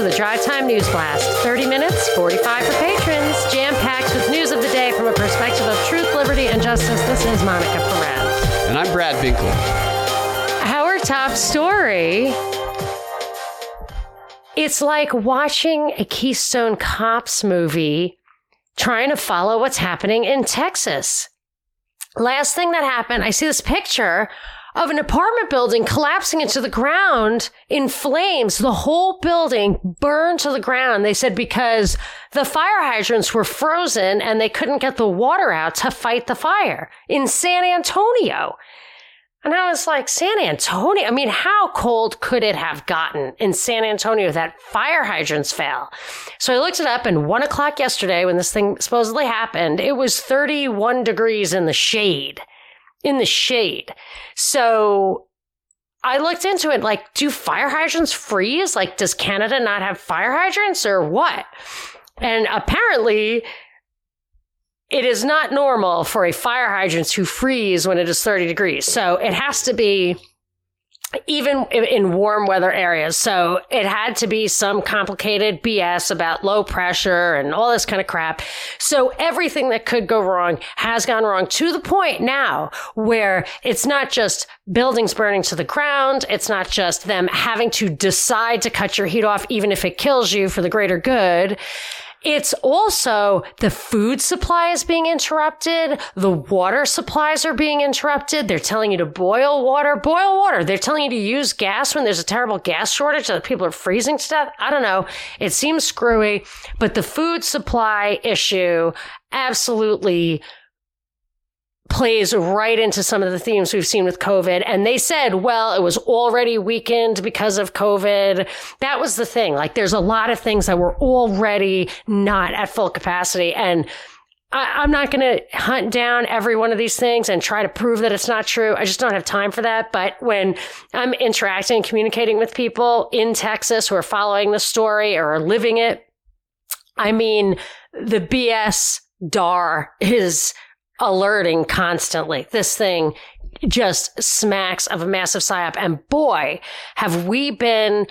to the Drive Time News Blast. 30 minutes, 45 for patrons, jam packed with news of the day from a perspective of truth, liberty, and justice. This is Monica Perez. And I'm Brad Binkley. Our top story. It's like watching a Keystone Cops movie trying to follow what's happening in Texas. Last thing that happened, I see this picture of an apartment building collapsing into the ground in flames. The whole building burned to the ground. They said because the fire hydrants were frozen and they couldn't get the water out to fight the fire in San Antonio. And I was like, San Antonio? I mean, how cold could it have gotten in San Antonio that fire hydrants fell? So I looked it up and one o'clock yesterday when this thing supposedly happened, it was 31 degrees in the shade. In the shade. So I looked into it like, do fire hydrants freeze? Like, does Canada not have fire hydrants or what? And apparently it is not normal for a fire hydrant to freeze when it is 30 degrees. So it has to be even in warm weather areas. So it had to be some complicated BS about low pressure and all this kind of crap. So everything that could go wrong has gone wrong to the point now where it's not just buildings burning to the ground. It's not just them having to decide to cut your heat off, even if it kills you for the greater good. It's also the food supply is being interrupted. The water supplies are being interrupted. They're telling you to boil water, boil water. They're telling you to use gas when there's a terrible gas shortage that people are freezing to death. I don't know. It seems screwy, but the food supply issue absolutely plays right into some of the themes we've seen with COVID. And they said, well, it was already weakened because of COVID. That was the thing. Like there's a lot of things that were already not at full capacity. And I, am not going to hunt down every one of these things and try to prove that it's not true. I just don't have time for that. But when I'm interacting and communicating with people in Texas who are following the story or are living it, I mean, the BS DAR is alerting constantly. This thing just smacks of a massive psyop. And boy, have we been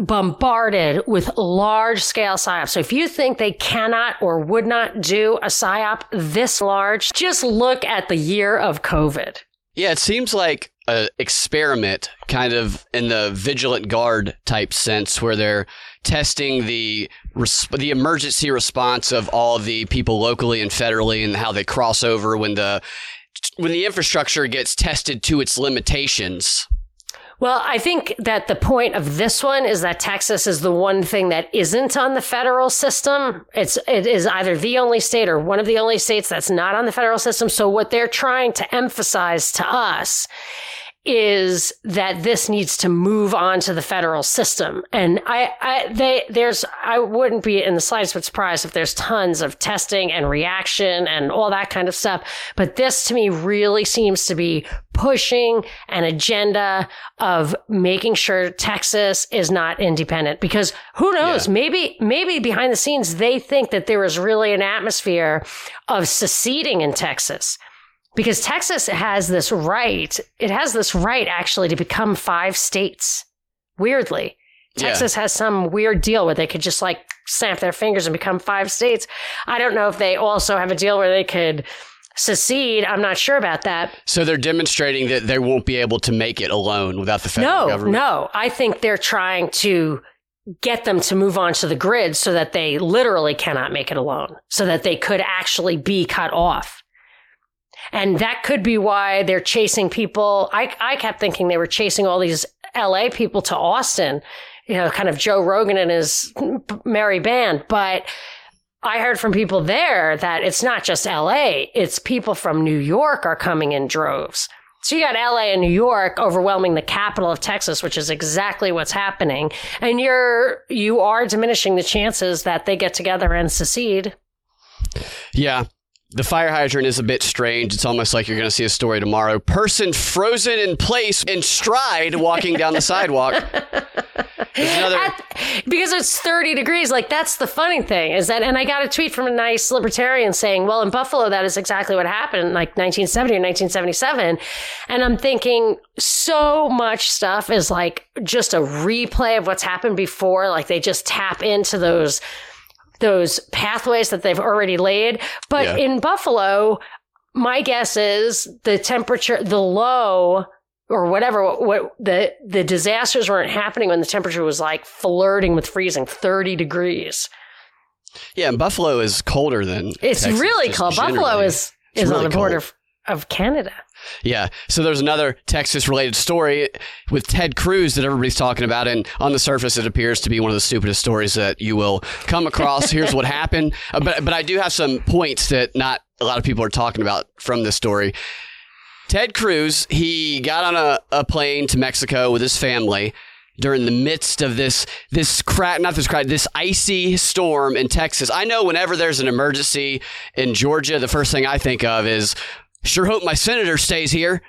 bombarded with large scale psyops. So if you think they cannot or would not do a psyop this large, just look at the year of COVID. Yeah, it seems like an experiment kind of in the vigilant guard type sense where they're testing the the emergency response of all the people locally and federally and how they cross over when the when the infrastructure gets tested to its limitations. Well, I think that the point of this one is that Texas is the one thing that isn't on the federal system. It's it is either the only state or one of the only states that's not on the federal system. So what they're trying to emphasize to us is that this needs to move on to the federal system. And I, I, they, there's, I wouldn't be in the slightest bit surprised if there's tons of testing and reaction and all that kind of stuff. But this to me really seems to be pushing an agenda of making sure Texas is not independent because who knows? Yeah. Maybe, maybe behind the scenes, they think that there is really an atmosphere of seceding in Texas because Texas has this right. It has this right actually to become five states. Weirdly, Texas yeah. has some weird deal where they could just like snap their fingers and become five states. I don't know if they also have a deal where they could secede. I'm not sure about that. So they're demonstrating that they won't be able to make it alone without the federal no, government. No, I think they're trying to get them to move on to the grid so that they literally cannot make it alone, so that they could actually be cut off. And that could be why they're chasing people. I, I kept thinking they were chasing all these LA people to Austin, you know, kind of Joe Rogan and his merry band. But I heard from people there that it's not just LA, it's people from New York are coming in droves. So you got LA and New York overwhelming the capital of Texas, which is exactly what's happening. And you're, you are diminishing the chances that they get together and secede. Yeah. The fire hydrant is a bit strange. It's almost like you're going to see a story tomorrow. Person frozen in place in stride walking down the sidewalk. another- At- because it's 30 degrees. Like, that's the funny thing is that, and I got a tweet from a nice libertarian saying, well, in Buffalo, that is exactly what happened in like 1970 or 1977. And I'm thinking so much stuff is like just a replay of what's happened before. Like, they just tap into those those pathways that they've already laid. But Yeah. in Buffalo, my guess is the temperature, the low or whatever, what, what the the disasters weren't happening when the temperature was like flirting with freezing, thirty degrees. Yeah, and Buffalo is colder than It's Texas, really cold. Buffalo is It's is really on the border cold. Of, Canada. Yeah. So there's another Texas related story with Ted Cruz that everybody's talking about. And on the surface, it appears to be one of the stupidest stories that you will come across. Here's what happened. Uh, but, but I do have some points that not a lot of people are talking about from this story. Ted Cruz, he got on a, a plane to Mexico with his family during the midst of this this crack not this crack this icy storm in Texas. I know whenever there's an emergency in Georgia, the first thing I think of is sure hope my senator stays here.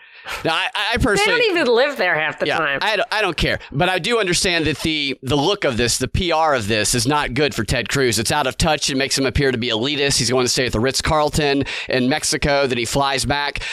Now, I, I They personally don't even live there half the yeah, time. I, don't, I don't care. But I do understand that the, the look of this, the PR of this, is not good for Ted Cruz. It's out of touch. It makes him appear to be elitist. He's going to stay at the Ritz Carlton in Mexico, then he flies back.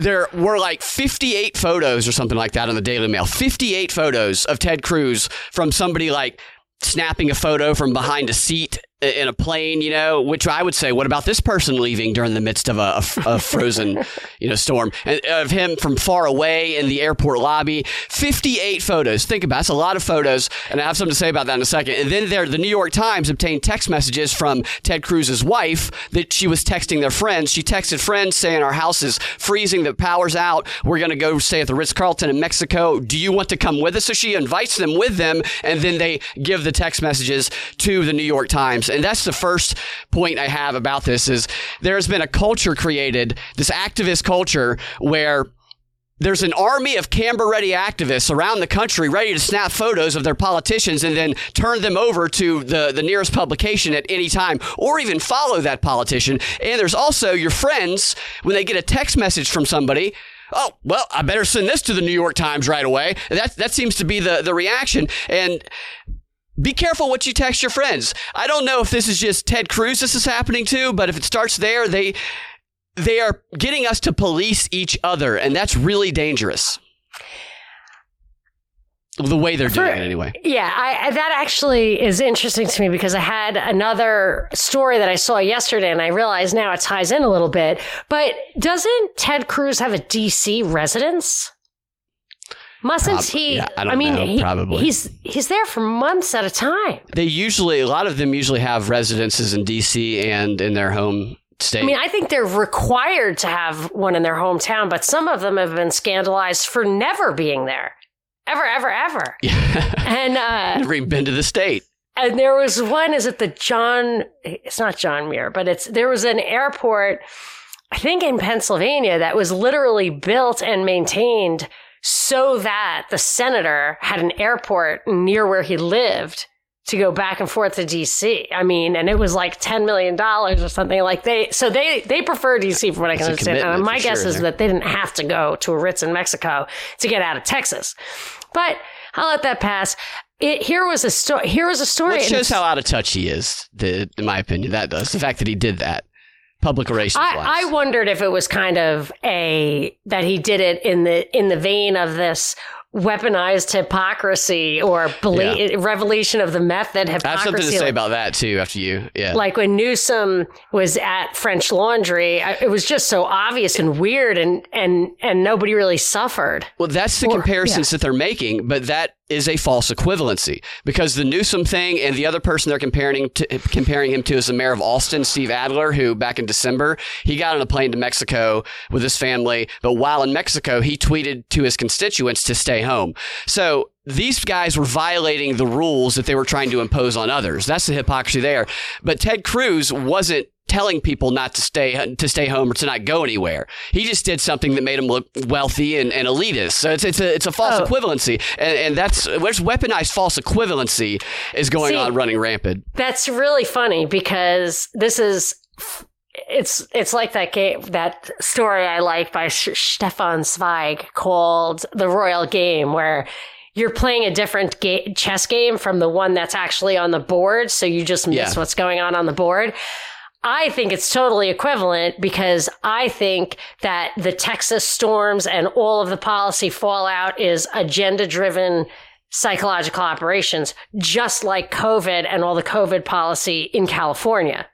There were like 58 photos or something like that on the Daily Mail. 58 photos of Ted Cruz from somebody like snapping a photo from behind a seat in a plane, you know, which I would say, what about this person leaving during the midst of a, a, a frozen, you know, storm? And uh, of him from far away in the airport lobby. 58 photos. Think about it. That's a lot of photos. And I have something to say about that in a second. And then there, the New York Times obtained text messages from Ted Cruz's wife that she was texting their friends. She texted friends saying, Our house is freezing, the power's out. We're going to go stay at the Ritz Carlton in Mexico. Do you want to come with us? So she invites them with them, and then they give the text messages to the New York Times. And that's the first point I have about this is there's been a culture created, this activist culture where there's an army of camera ready activists around the country ready to snap photos of their politicians and then turn them over to the, the nearest publication at any time or even follow that politician. And there's also your friends when they get a text message from somebody. Oh, well, I better send this to the New York Times right away. That, that seems to be the, the reaction. And be careful what you text your friends. I don't know if this is just Ted Cruz this is happening to, but if it starts there, they they are getting us to police each other, and that's really dangerous. The way they're doing it, anyway. Yeah, I, I, that actually is interesting to me because I had another story that I saw yesterday, and I realize now it ties in a little bit. But doesn't Ted Cruz have a DC residence? Mustn't Prob- he? yeah, I don't mean, know, he- probably. he's he's there for months at a time. They usually, a lot of them usually have residences in D.C. and in their home state. I mean, I think they're required to have one in their hometown, but some of them have been scandalized for never being there, ever, ever, ever. yeah. And uh, Never even been to the state. And there was one, is it the John, it's not John Muir, but it's, there was an airport, I think in Pennsylvania, that was literally built and maintained so that the senator had an airport near where he lived to go back and forth to DC. I mean, and it was like $10 million or something like they, so they, they prefer DC from what I can It's understand. And my guess sure is there. that they didn't have to go to a Ritz in Mexico to get out of Texas. But I'll let that pass. It, here was a story. Here was a story. Which shows how out of touch he is, the, in my opinion. That does. The fact that he did that, public relations. I, I wondered if it was kind of a that he did it in the in the vein of this weaponized hypocrisy or bela- revelation of the method I have hypocrisy. something to say about that too. After you, yeah. like when Newsom was at French Laundry, it was just so obvious and weird, and and and nobody really suffered. Well, that's the Or- comparisons that they're making, but that is a false equivalency because the Newsom thing and the other person they're comparing to, comparing him to is the mayor of Austin, Steve Adler, who back in December he got on a plane to Mexico with his family, but while in Mexico he tweeted to his constituents to stay home. So these guys were violating the rules that they were trying to impose on others. That's the hypocrisy there. But Ted Cruz wasn't telling people not to stay to stay home or to not go anywhere. He just did something that made him look wealthy and, and elitist. So it's it's a it's a false Oh. equivalency, and, and that's where's weaponized false equivalency is going See- on running rampant. That's really funny because this is it's it's like that game that story I like by Sh- Stefan Zweig called The Royal Game where you're playing a different ga- chess game from the one that's actually on the board. So you just miss Yeah. what's going on on the board. I think it's totally equivalent because I think that the Texas storms and all of the policy fallout is agenda driven psychological operations, just like COVID and all the COVID policy in California.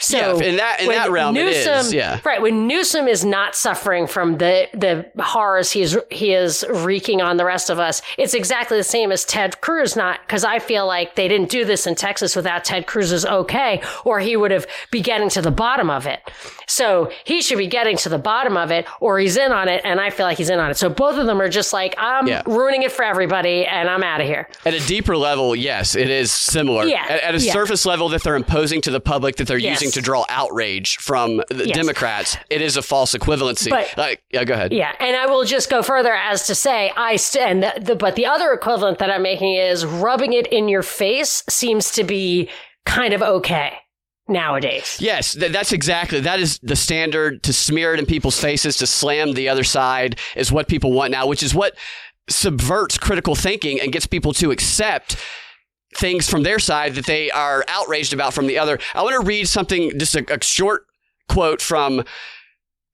So Yeah, in that- in that realm it is, Newsom, yeah. right. When Newsom is not suffering from the the horrors he is he is wreaking on the rest of us, it's exactly the same as Ted Cruz. Not because I feel like they didn't do this in Texas without Ted Cruz's okay, or he would have be getting to the bottom of it. So he should be getting to the bottom of it, or he's in on it, and I feel like he's in on it. So both of them are just like I'm Yeah. ruining it for everybody, and I'm out of here. At a deeper level, yes, it is similar. Yeah, At, at a yeah. surface level that they're imposing to the public that they're Yes. using to draw outrage from the Yes. Democrats, it is a false equivalency. But- like, yeah, go ahead. Yeah, and I will just go further as to say I st- and the, the but the other equivalent that I'm making is rubbing it in your face seems to be kind of okay nowadays. Yes, th- that's exactly that is the standard to smear it in people's faces to slam the other side is what people want now, which is what subverts critical thinking and gets people to accept things from their side that they are outraged about from the other. I want to read something just a, a short quote from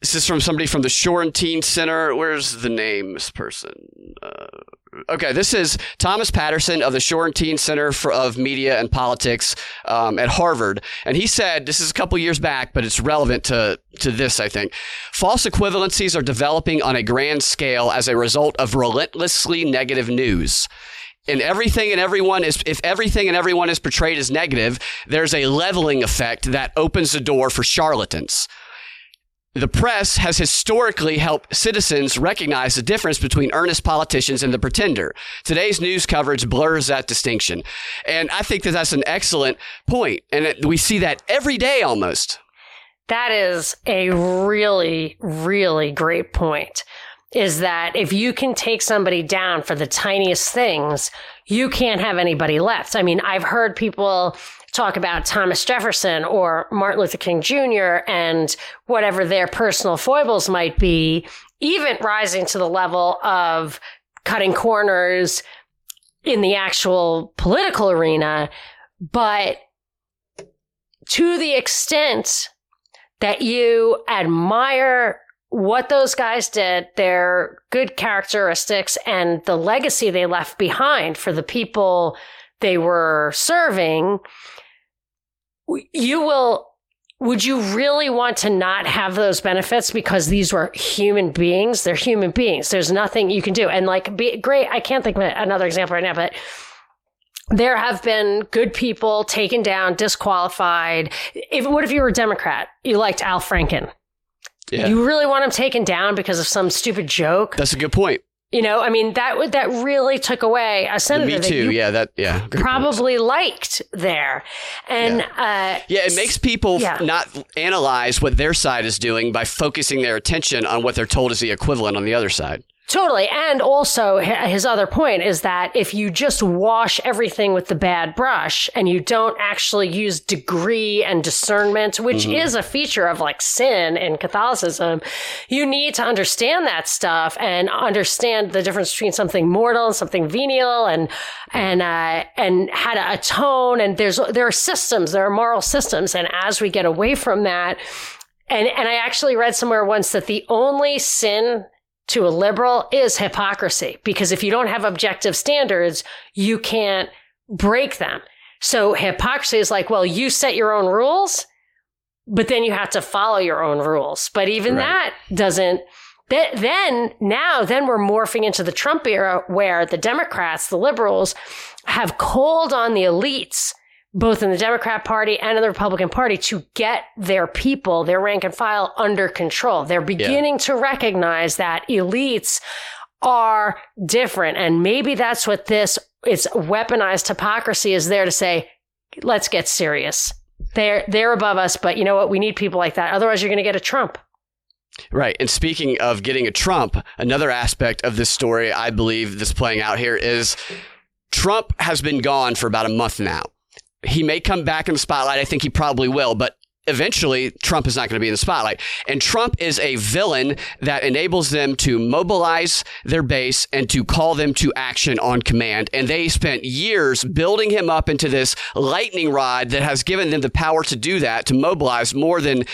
this is from somebody from the Shorenstein Center. Where's the name? This person. Uh, okay, this is Thomas Patterson of the Shorenstein Center for, of Media and Politics um, at Harvard, and he said this is a couple years back, but it's relevant to to this. I think false equivalencies are developing on a grand scale as a result of relentlessly negative news. And everything and everyone is, if everything and everyone is portrayed as negative, there's a leveling effect that opens the door for charlatans. The press has historically helped citizens recognize the difference between earnest politicians and the pretender. Today's news coverage blurs that distinction. And I think that that's an excellent point. And we see that every day almost. That is a really really great point. Is that if you can take somebody down for the tiniest things, you can't have anybody left. I mean, I've heard people talk about Thomas Jefferson or Martin Luther King Jr. and whatever their personal foibles might be, even rising to the level of cutting corners in the actual political arena. But to the extent that you admire what those guys did, their good characteristics, and the legacy they left behind for the people they were serving, you will. Would you really want to not have those benefits because these were human beings? They're human beings. There's nothing you can do. And like, be great. I can't think of another example right now, but there have been good people taken down, disqualified. If, what if you were a Democrat? You liked Al Franken. Yeah. You really want him taken down because of some stupid joke? That's a good point. You know, I mean that would that really took away a The senator Me that too. you Yeah, that, yeah. probably liked there, and uh, Yeah, it makes people Yeah. not analyze what their side is doing by focusing their attention on what they're told is the equivalent on the other side. Totally. And also, his other point is that if you just wash everything with the bad brush and you don't actually use degree and discernment, which is a feature of like sin in Catholicism, you need to understand that stuff and understand the difference between something mortal and something venial and, and, uh, and how to atone. And there's, there are systems, there are moral systems. And as we get away from that, and, and I actually read somewhere once that the only sin to a liberal is hypocrisy because if you don't have objective standards, you can't break them. So hypocrisy is like, well, you set your own rules, but then you have to follow your own rules. But even Right. that doesn't. th- Then now, then we're morphing into the Trump era where the Democrats, the liberals, have called on the elites both in the Democrat Party and in the Republican Party to get their people, their rank and file under control. They're beginning to recognize that elites are different. And maybe that's what this, it's weaponized hypocrisy is there to say, let's get serious. They're, they're above us, but you know what? We need people like that. Otherwise, you're going to get a Trump. Right. And speaking of getting a Trump, another aspect of this story I believe that's playing out here is Trump has been gone for about a month now. He may come back in the spotlight. I think he probably will, but eventually Trump is not going to be in the spotlight. And Trump is a villain that enables them to mobilize their base and to call them to action on command. And they spent years building him up into this lightning rod that has given them the power to do that, to mobilize more than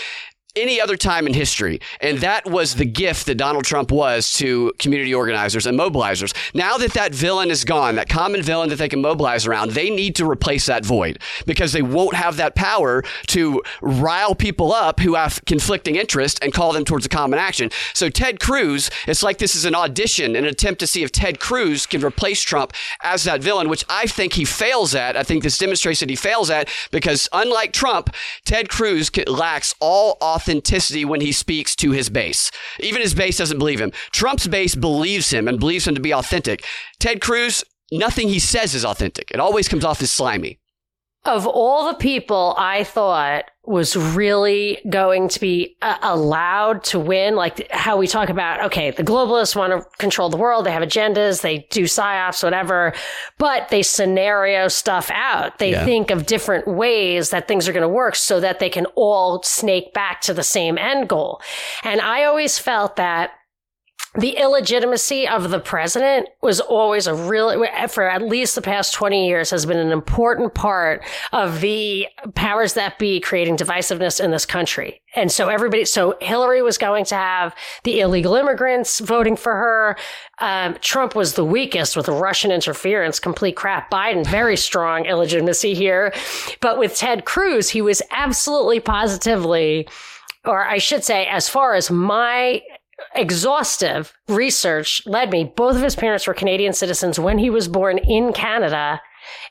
any other time in history. And that was the gift that Donald Trump was to community organizers and mobilizers. Now that that villain is gone, that common villain that they can mobilize around, they need to replace that void because they won't have that power to rile people up who have conflicting interests and call them towards a common action. So Ted Cruz, it's like this is an audition, an attempt to see if Ted Cruz can replace Trump as that villain, which I think he fails at. I think this demonstrates that he fails at because unlike Trump, Ted Cruz lacks all authenticity when he speaks to his base. Even his base doesn't believe him. Trump's base believes him and believes him to be authentic. Ted Cruz, nothing he says is authentic. It always comes off as slimy. Of all the people I thought was really going to be uh, allowed to win, like how we talk about, okay, the globalists want to control the world. They have agendas. They do psyops, whatever, but they scenario stuff out. They Yeah. think of different ways that things are going to work so that they can all snake back to the same end goal. And I always felt that the illegitimacy of the president was always a real, for at least the past 20 years, has been an important part of the powers that be creating divisiveness in this country. And so everybody, so Hillary was going to have the illegal immigrants voting for her. Um, Trump was the weakest with Russian interference, complete crap. Biden, very strong illegitimacy here. But with Ted Cruz, he was absolutely positively, or I should say, as far as my exhaustive research led me. Both of his parents were Canadian citizens when he was born in Canada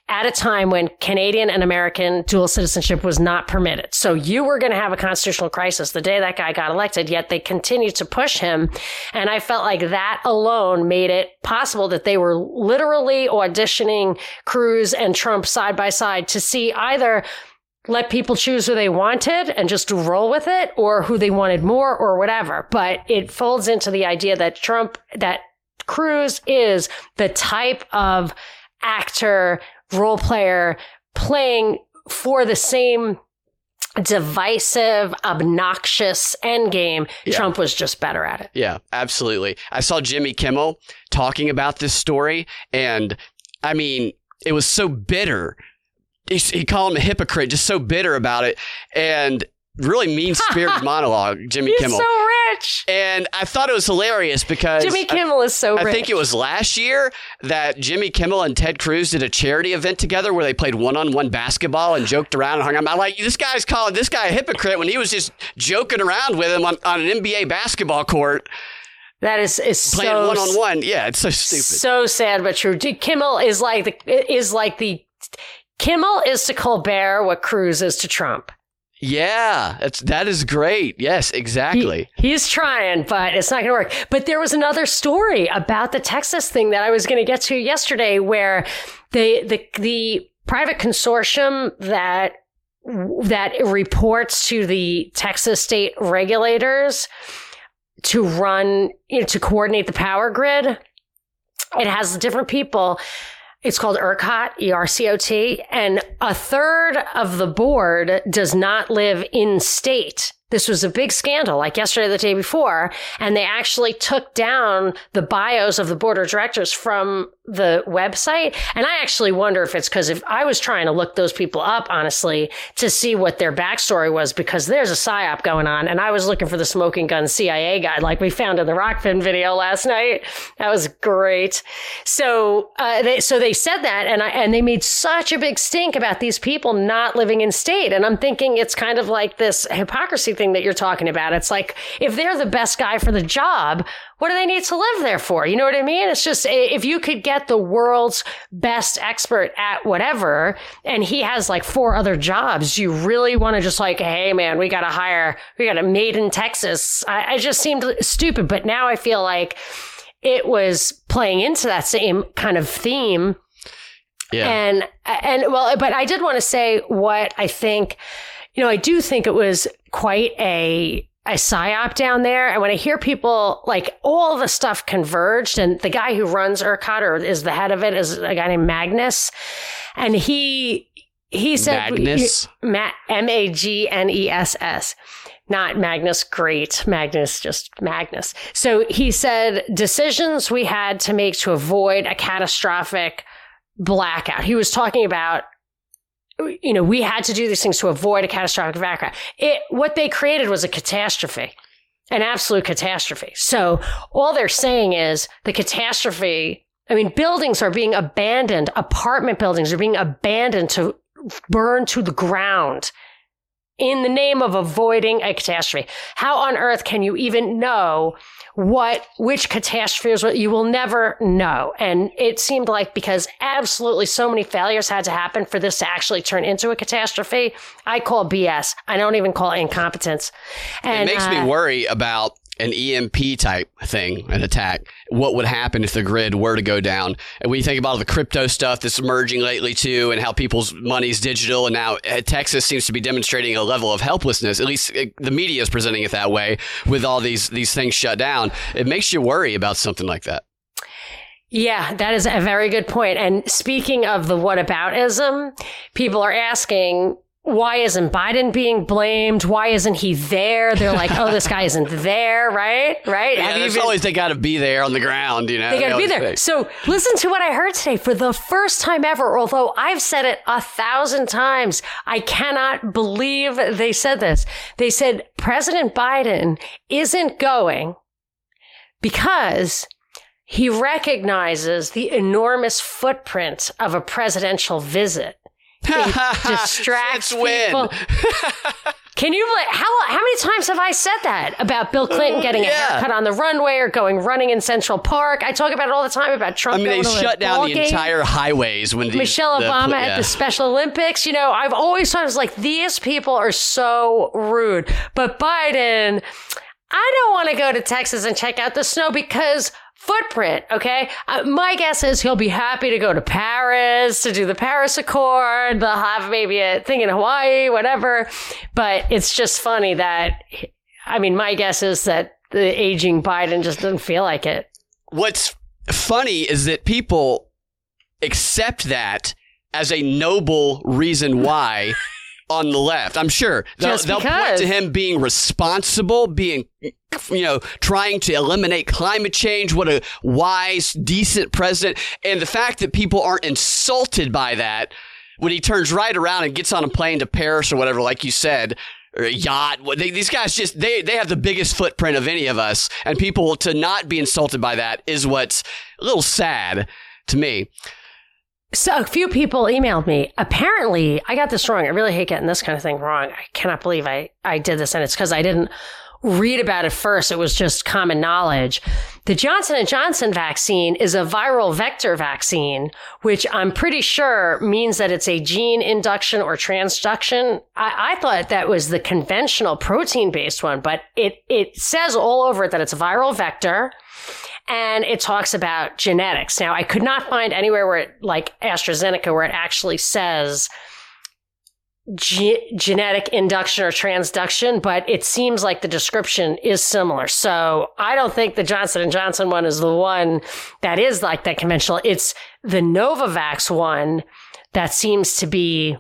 at a time when Canadian and American dual citizenship was not permitted. So you were going to have a constitutional crisis the day that guy got elected, yet they continued to push him. And I felt like that alone made it possible that they were literally auditioning Cruz and Trump side by side to see either let people choose who they wanted and just roll with it or who they wanted more or whatever. But it folds into the idea that Trump, that Cruz is the type of actor, role player playing for the same divisive, obnoxious endgame. Yeah. Trump was just better at it. Yeah, absolutely. I saw Jimmy Kimmel talking about this story, and I mean, it was so bitter. He, he called him a hypocrite, just so bitter about it, and really mean spirited monologue, Jimmy He's Kimmel. so rich. and I thought it was hilarious because Jimmy Kimmel is so I, I rich. think it was last year that Jimmy Kimmel and Ted Cruz did a charity event together where they played one-on-one basketball and joked around and hung out. I'm like, this guy's calling this guy a hypocrite when he was just joking around with him on, on an NBA basketball court that is, is playing so one-on-one. Yeah, it's so stupid. So sad but true. Kimmel is like the is like the Kimmel is to Colbert what Cruz is to Trump. Yeah, that's that is great. Yes, He- exactly. he's trying, but it's not going to work. But there was another story about the Texas thing that I was going to get to yesterday, where the the the private consortium that that reports to the Texas state regulators to run, you know, to coordinate the power grid. It has different people. It's called ERCOT, E R C O T, and a third of the board does not live in state. This was a big scandal, like yesterday, the day before, and they actually took down the bios of the board of directors from the website. And I actually wonder if it's because if I was trying to look those people up, honestly, to see what their backstory was, because there's a psyop going on, and I was looking for the smoking gun CIA guy, like we found in the Rokfin video last night. That was great. So, uh, they, so they said that, and I, and they made such a big stink about these people not living in state. And I'm thinking it's kind of like this hypocrisy thing that you're talking about. It's like if they're the best guy for the job, what do they need to live there for? You know what I mean? It's just if you could get the world's best expert at whatever, and he has like four other jobs, you really want to just like, hey man, we got to hire, we got a made in Texas. I, I just seemed stupid, but now I feel like it was playing into that same kind of theme. Yeah. And and well, but I did want to say what I think. You know, I do think it was quite a a psyop down there. And when I hear people like all the stuff converged, and the guy who runs ERCOT or is the head of it is a guy named Magness, and he he said Magnus? M A G N E S S. Not Magnus Great, Magnus, just Magnus. So he said decisions we had to make to avoid a catastrophic blackout. He was talking about, you know, we had to do these things to avoid a catastrophic blackout. It, what they created was a catastrophe, an absolute catastrophe. So all they're saying is the catastrophe. I mean, buildings are being abandoned. Apartment buildings are being abandoned to burn to the ground in the name of avoiding a catastrophe. How on earth can you even know what, which catastrophe is what you will never know. And it seemed like because absolutely so many failures had to happen for this to actually turn into a catastrophe, I call BS. I don't even call it incompetence. And, it makes uh, me worry about an EMP type thing, an attack, what would happen if the grid were to go down? And when you think about all the crypto stuff that's emerging lately too, and how people's money's digital, and now uh, Texas seems to be demonstrating a level of helplessness. At least uh, the media is presenting it that way with all these these things shut down. It makes you worry about something like that. Yeah, that is a very good point. And speaking of the whataboutism, people are asking, why isn't Biden being blamed? Why isn't he there? They're like, oh, this guy isn't there, right? Right? Yeah, there's been- always they got to be there on the ground, you know. They got to be there. Say. So listen to what I heard today for the first time ever. Although I've said it a thousand times, I cannot believe they said this. They said President Biden isn't going because he recognizes the enormous footprint of a presidential visit distracts people. Can you how how many times have I said that about Bill Clinton getting yeah. a haircut on the runway or going running in Central Park? I talk about it all the time about Trump. I mean, they shut down the game. entire highways when Michelle the, Obama the, yeah. at the Special Olympics. You know, I've always thought it was like these people are so rude, but Biden. I don't want to go to Texas and check out the snow because footprint. Okay. Uh, my guess is he'll be happy to go to Paris to do the Paris Accord. They'll have maybe a thing in Hawaii, whatever. But it's just funny that, I mean, my guess is that the aging Biden just doesn't feel like it. What's funny is that people accept that as a noble reason why on the left. I'm sure they'll, they'll point to him being responsible, being you know, trying to eliminate climate change. What a wise, decent president. And the fact that people aren't insulted by that when he turns right around and gets on a plane to Paris or whatever, like you said, or a yacht. They, these guys just they they have the biggest footprint of any of us, and people to not be insulted by that is what's a little sad to me. So a few people emailed me. Apparently, I got this wrong. I really hate getting this kind of thing wrong. I cannot believe I, I did this, and it's because I didn't read about it first. It was just common knowledge. The Johnson and Johnson vaccine is a viral vector vaccine, which I'm pretty sure means that it's a gene induction or transduction. I, I thought that was the conventional protein based one, but it, it says all over it that it's a viral vector and it talks about genetics. Now, I could not find anywhere where it, like AstraZeneca, where it actually says ge- genetic induction or transduction, but it seems like the description is similar. So I don't think the Johnson and Johnson one is the one that is like that conventional. It's the Novavax one that seems to be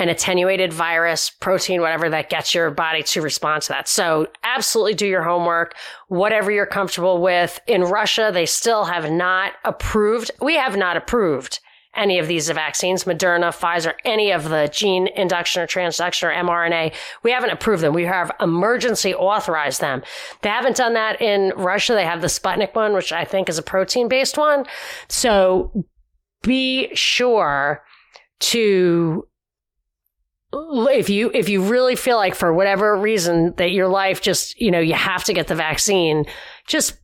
an attenuated virus, protein, whatever that gets your body to respond to that. So absolutely do your homework, whatever you're comfortable with. In Russia, they still have not approved. We have not approved any of these vaccines, Moderna, Pfizer, any of the gene induction or transduction or mRNA. We haven't approved them. We have emergency authorized them. They haven't done that in Russia. They have the Sputnik one, which I think is a protein based one. So be sure to if you if you really feel like for whatever reason that your life just you know you have to get the vaccine just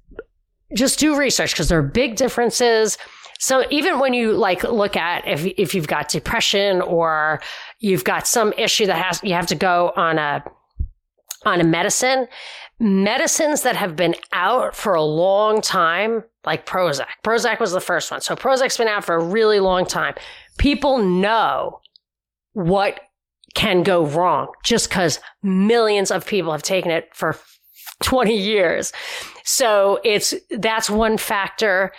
just do research because there are big differences. So even when you like look at if if you've got depression or you've got some issue that has you have to go on a on a medicine medicines that have been out for a long time like Prozac. Prozac was the first one. So Prozac's been out for a really long time. People know what can go wrong just because millions of people have taken it for 20 years. So it's, that's one factor.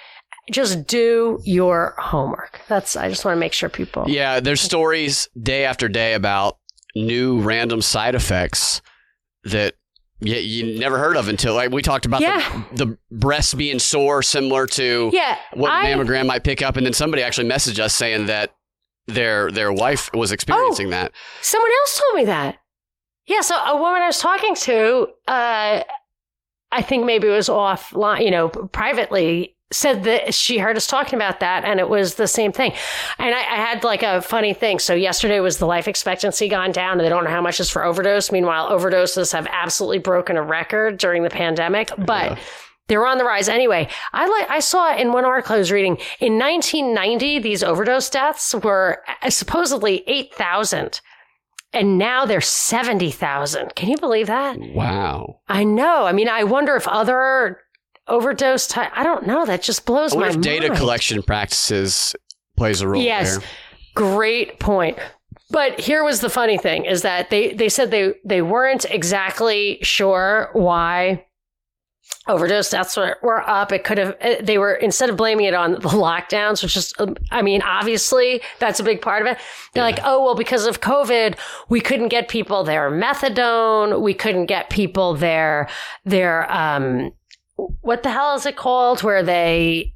just do your homework. That's I just want to make sure people. Yeah, there's stories day after day about new random side effects that yeah, you never heard of until like we talked about Yeah. the, the breasts being sore, similar to Yeah, what I- mammogram might pick up, and then somebody actually messaged us saying that their their wife was experiencing that. Someone else told me that. Yeah, so a woman I was talking to, uh, I think maybe it was offline, you know, privately, said that she heard us talking about that and it was the same thing. And I, I had like a funny thing. So yesterday was the life expectancy gone down and they don't know how much is for overdose. Meanwhile, overdoses have absolutely broken a record during the pandemic, but Yeah. They're on the rise anyway. I like I saw in one article I was reading in 1990 these overdose deaths were uh, supposedly 8,000 and now they're 70,000. Can you believe that? Wow. I know. I mean, I wonder if other overdose I don't know, that just blows my mind. data collection practices plays a role Yes. there. Great point. But here was the funny thing is that they, they said they, they weren't exactly sure why overdose deaths were, were up. It could have, eh, they were, instead of blaming it on the lockdowns, which is, um, I mean, obviously that's a big part of it. They're like, oh, well, because of COVID, we couldn't get people their methadone. We couldn't get people their, their, um, what the hell is it called? Where they,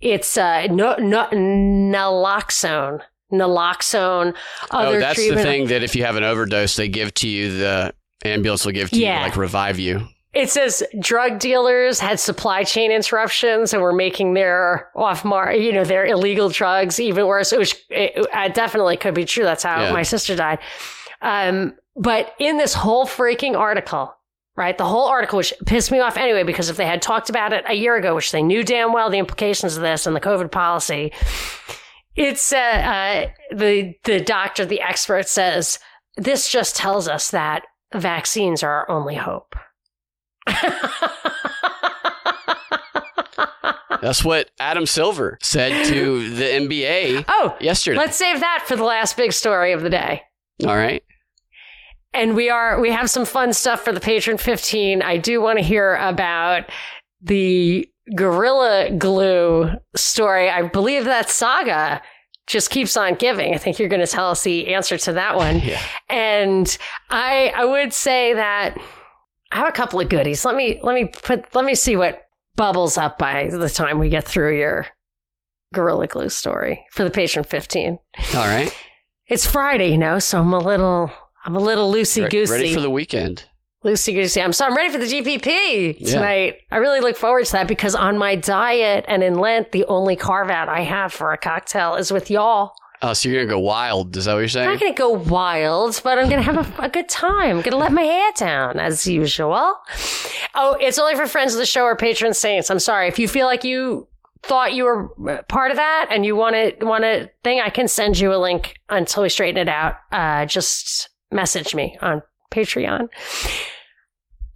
it's uh, no, no, naloxone, naloxone. Other oh, that's the thing that if you have an overdose, they give to you the ambulance will give to you to like revive you. It says drug dealers had supply chain interruptions and were making their off mark, you know, their illegal drugs even worse. Which it, it definitely could be true. That's how Yeah. my sister died. Um, but in this whole freaking article, right, the whole article, which pissed me off anyway, because if they had talked about it a year ago, which they knew damn well the implications of this and the COVID policy, it's uh, uh, the the doctor, the expert says this just tells us that vaccines are our only hope. That's what Adam Silver said to the NBA oh, yesterday. let's save that for the last big story of the day. All right. And we are we have some fun stuff for the patron 15. I do want to hear about the Gorilla Glue story. I believe that saga just keeps on giving. I think you're going to tell us the answer to that one. Yeah. And I I would say that I have a couple of goodies. Let me let me put let me see what bubbles up by the time we get through your Gorilla Glue story for the patron 15. All right. It's Friday, you know, so I'm a little I'm a little loosey goosey. Ready for the weekend. loosey goosey. I'm so I'm ready for the GPP Yeah. tonight. I really look forward to that because on my diet and in Lent, the only carve out I have for a cocktail is with y'all. Oh, so you're gonna go wild? Is that what you're saying? I'm not to go wild, but I'm to have a, a good time. I'm to let my hair down as usual. Oh, it's only for friends of the show or patron saints. I'm sorry. If you feel like you thought you were part of that and you want to want a thing, I can send you a link until we straighten it out. Uh, just message me on Patreon.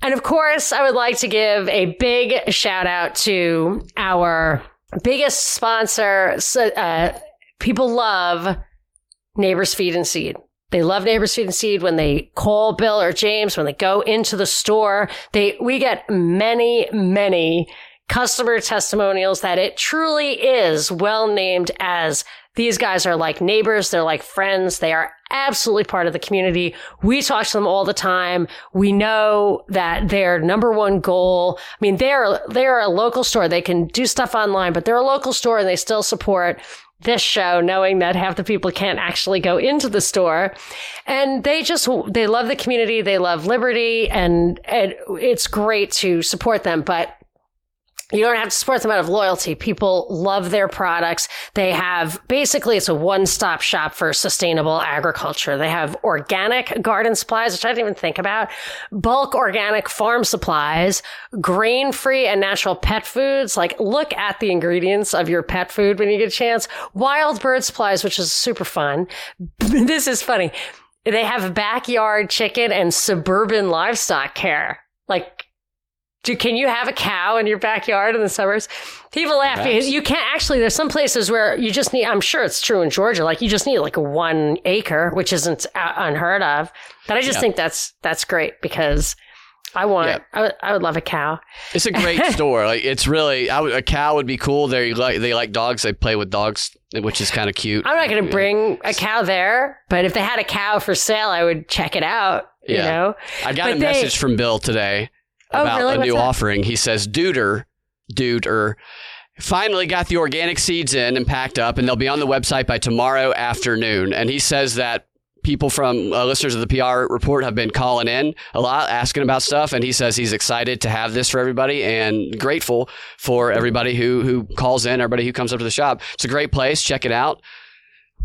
And of course, I would like to give a big shout out to our biggest sponsor. Uh, people love Neighbors Feed and Seed. They love Neighbors Feed and Seed when they call Bill or James, when they go into the store. They, we get many, many customer testimonials that it truly is well named as these guys are like neighbors. They're like friends. They are absolutely part of the community. We talk to them all the time. We know that their number one goal, I mean, they're, they're a local store. They can do stuff online, but they're a local store and they still support this show, knowing that half the people can't actually go into the store. And they just, they love the community. They love liberty and, and it's great to support them. But you don't have to support them out of loyalty. People love their products. They have basically it's a one-stop shop for sustainable agriculture. They have organic garden supplies, which I didn't even think about, bulk organic farm supplies, grain-free and natural pet foods. Like look at the ingredients of your pet food when you get a chance. Wild bird supplies, which is super fun. this is funny. They have backyard chicken and suburban livestock care. Like do, can you have a cow in your backyard in the suburbs? People laugh Perhaps. because you can't actually. There's some places where you just need. I'm sure it's true in Georgia. Like you just need like a one acre, which isn't uh, unheard of. But I just Yeah. think that's that's great because I want. Yeah. I, would, I would love a cow. It's a great store. Like it's really I would, a cow would be cool. They like they like dogs. They play with dogs, which is kind of cute. I'm not going to bring a cow there, but if they had a cow for sale, I would check it out. You Yeah. know. I got but a they- message from Bill today Oh, about really? a new offering. He says, "Duder, duder." Finally got the organic seeds in and packed up, and they'll be on the website by tomorrow afternoon. And he says that people from uh, listeners of the PR report have been calling in a lot, asking about stuff. And he says he's excited to have this for everybody and grateful for everybody who who calls in, everybody who comes up to the shop. It's a great place. Check it out.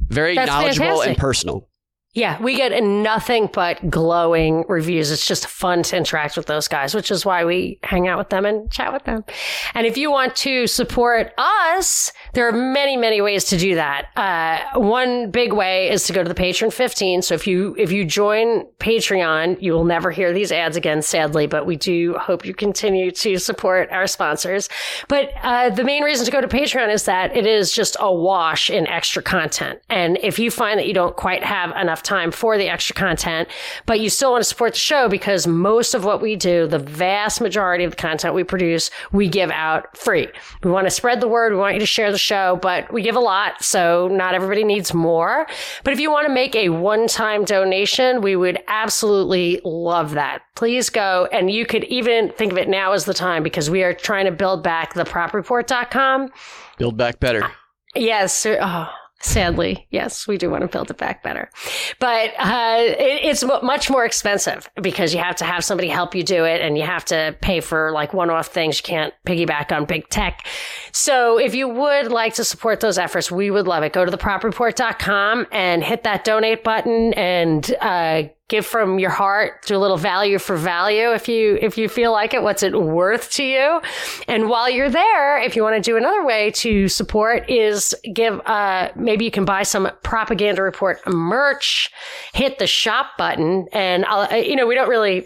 Very That's knowledgeable and personal. Yeah, we get nothing but glowing reviews. It's just fun to interact with those guys, which is why we hang out with them and chat with them. And if you want to support us, there are many, many ways to do that. Uh, one big way is to go to the Patreon 15. So if you if you join Patreon, you will never hear these ads again, sadly. But we do hope you continue to support our sponsors. But uh, the main reason to go to Patreon is that it is just a wash in extra content. And if you find that you don't quite have enough time for the extra content, but you still want to support the show because most of what we do, the vast majority of the content we produce, we give out free. We want to spread the word. We want you to share the show, but we give a lot. So not everybody needs more. But if you want to make a one time donation, we would absolutely love that. Please go. And you could even think of it now as the time because we are trying to build back the propreport.com. Build back better. Yes. Oh, sadly, yes, we do want to build it back better, but uh, it, it's mu- much more expensive because you have to have somebody help you do it, and you have to pay for like one-off things. You can't piggyback on big tech. So, if you would like to support those efforts, we would love it. Go to thepropreport.com and hit that donate button and uh, give from your heart. Do a little value for value if you if you feel like it. What's it worth to you? And while you're there, if you want to do another way to support is give uh maybe you can buy some propaganda report merch, hit the shop button, and I'll, uh, you know we don't really.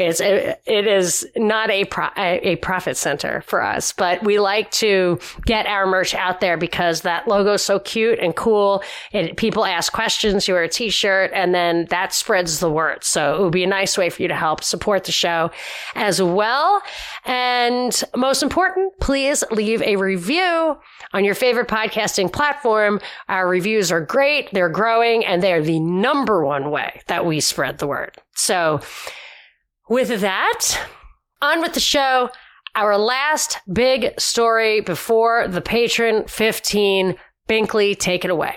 It's it is not a pro, a profit center for us, but we like to get our merch out there because that logo is so cute and cool. And people ask questions, you wear a T-shirt, and then that spreads the word. So it would be a nice way for you to help support the show as well. And most important, please leave a review on your favorite podcasting platform. Our reviews are great; they're growing, and they're the number one way that we spread the word. So. With that, on with the show. Our last big story before the Patreon 15. Binkley, take it away.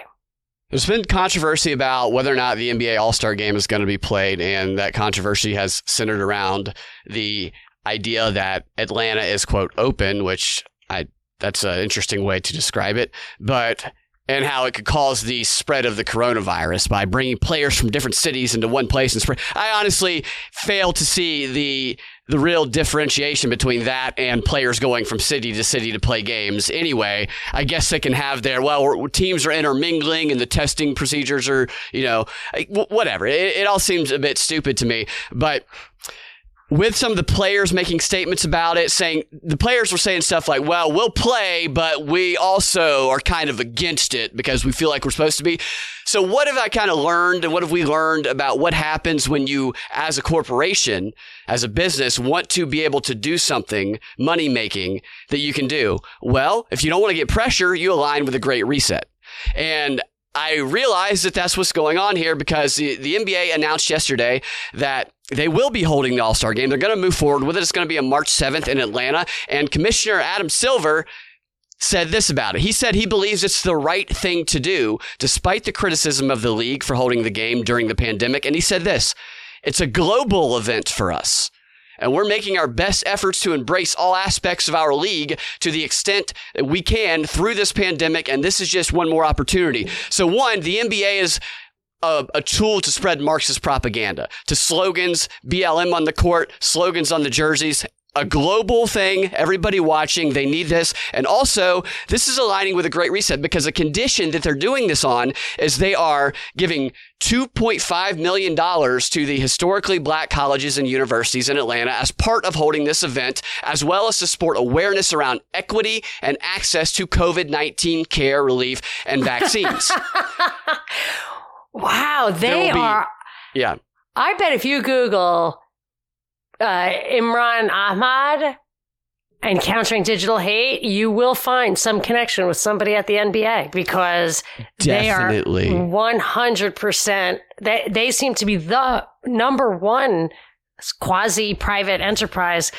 There's been controversy about whether or not the NBA All Star game is going to be played, and that controversy has centered around the idea that Atlanta is, quote, open, which I that's an interesting way to describe it, but and how it could cause the spread of the coronavirus by bringing players from different cities into one place and spread. I honestly fail to see the the real differentiation between that and players going from city to city to play games. Anyway, I guess they can have their well, teams are intermingling and the testing procedures are, you know, whatever. It, it all seems a bit stupid to me, but with some of the players making statements about it, saying the players were saying stuff like, well, we'll play, but we also are kind of against it because we feel like we're supposed to be. So, what have I kind of learned and what have we learned about what happens when you, as a corporation, as a business, want to be able to do something money making that you can do? Well, if you don't want to get pressure, you align with a great reset. And I realize that that's what's going on here because the, the NBA announced yesterday that they will be holding the All Star game. They're going to move forward with it. It's going to be on March 7th in Atlanta. And Commissioner Adam Silver said this about it. He said he believes it's the right thing to do, despite the criticism of the league for holding the game during the pandemic. And he said this it's a global event for us. And we're making our best efforts to embrace all aspects of our league to the extent that we can through this pandemic. And this is just one more opportunity. So, one, the NBA is a, a tool to spread Marxist propaganda, to slogans, BLM on the court, slogans on the jerseys. A global thing, everybody watching, they need this. And also, this is aligning with a great reset because the condition that they're doing this on is they are giving $2.5 million to the historically black colleges and universities in Atlanta as part of holding this event, as well as to support awareness around equity and access to COVID 19 care, relief, and vaccines. Wow, they be- are. yeah. I bet if you Google uh, Imran Ahmed and countering digital hate, you will find some connection with somebody at the NBA because Definitely. they are 100%. They, they seem to be the number one quasi private enterprise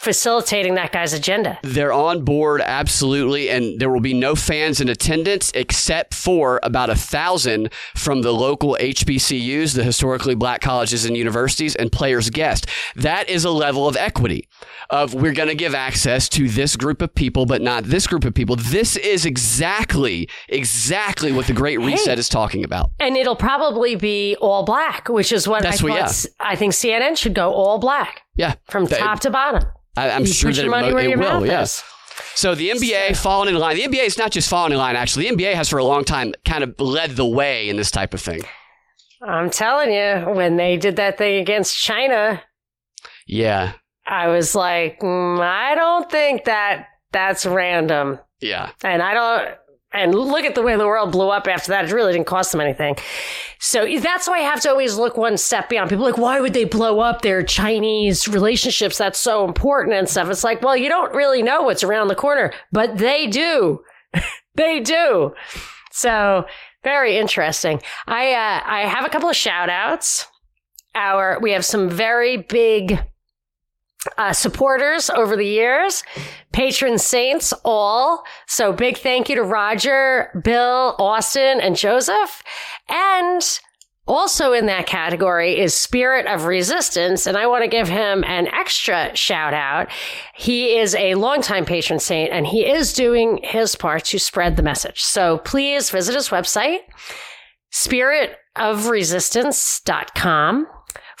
facilitating that guy's agenda. They're on board, absolutely, and there will be no fans in attendance except for about a thousand from the local HBCUs, the historically black colleges and universities, and players guest. That is a level of equity of we're going to give access to this group of people, but not this group of people. This is exactly, exactly what the Great Reset Hey. is talking about. And it'll probably be all black, which is what That's I what- thought. I think CNN should go all black Yeah, from That- top to bottom. I, I'm You sure that it, money mo- it will. mouth Yeah. So the NBA falling in line. The NBA is not just falling in line. Actually, the NBA has for a long time kind of led the way in this type of thing. I'm telling you, when they did that thing against China, Yeah, I was like, mm, I don't think that that's random. yeah. And I don't, and look at the way the world blew up after that. It really didn't cost them anything. So that's why I have to always look one step beyond. People like, why would they blow up their Chinese relationships? That's so important and stuff. It's like, well, you don't really know what's around the corner, but they do. they do. So very interesting. I, uh, I have a couple of shout outs. Our, we have some very big uh, supporters over the years, patron saints all. So big thank you to Roger, Bill, Austin, and Joseph. And also in that category is Spirit of Resistance, and I want to give him an extra shout out. He is a longtime patron saint, and he is doing his part to spread the message. So please visit his website, spiritofresistance.com.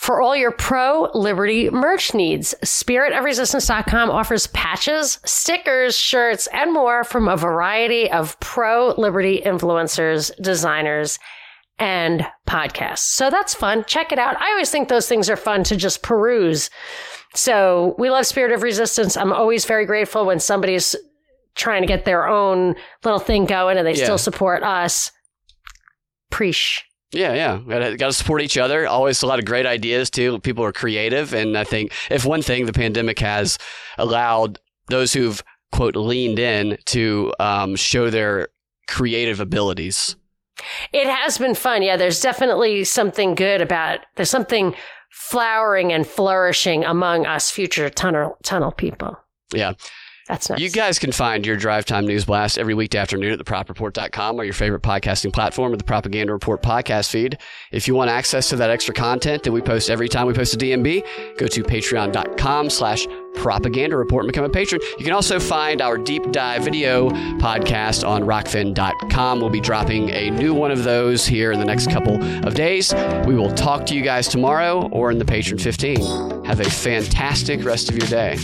For all your pro liberty merch needs, spiritofresistance.com offers patches, stickers, shirts, and more from a variety of pro liberty influencers, designers, and podcasts. So that's fun. Check it out. I always think those things are fun to just peruse. So we love Spirit of Resistance. I'm always very grateful when somebody's trying to get their own little thing going and they Yeah. still support us. Preach. Yeah, yeah. Got to support each other. Always a lot of great ideas too. People are creative, and I think if one thing the pandemic has allowed those who've quote leaned in to um, show their creative abilities. It has been fun. Yeah, there's definitely something good about there's something flowering and flourishing among us future tunnel tunnel people. Yeah. That's nice. You guys can find your Drive Time News Blast every weekday afternoon at thepropreport.com or your favorite podcasting platform or the Propaganda Report podcast feed. If you want access to that extra content that we post every time we post a DNB, go to patreon.com slash propaganda report and become a patron. You can also find our deep dive video podcast on rokfin.com. We'll be dropping a new one of those here in the next couple of days. We will talk to you guys tomorrow or in the Patreon 15. Have a fantastic rest of your day.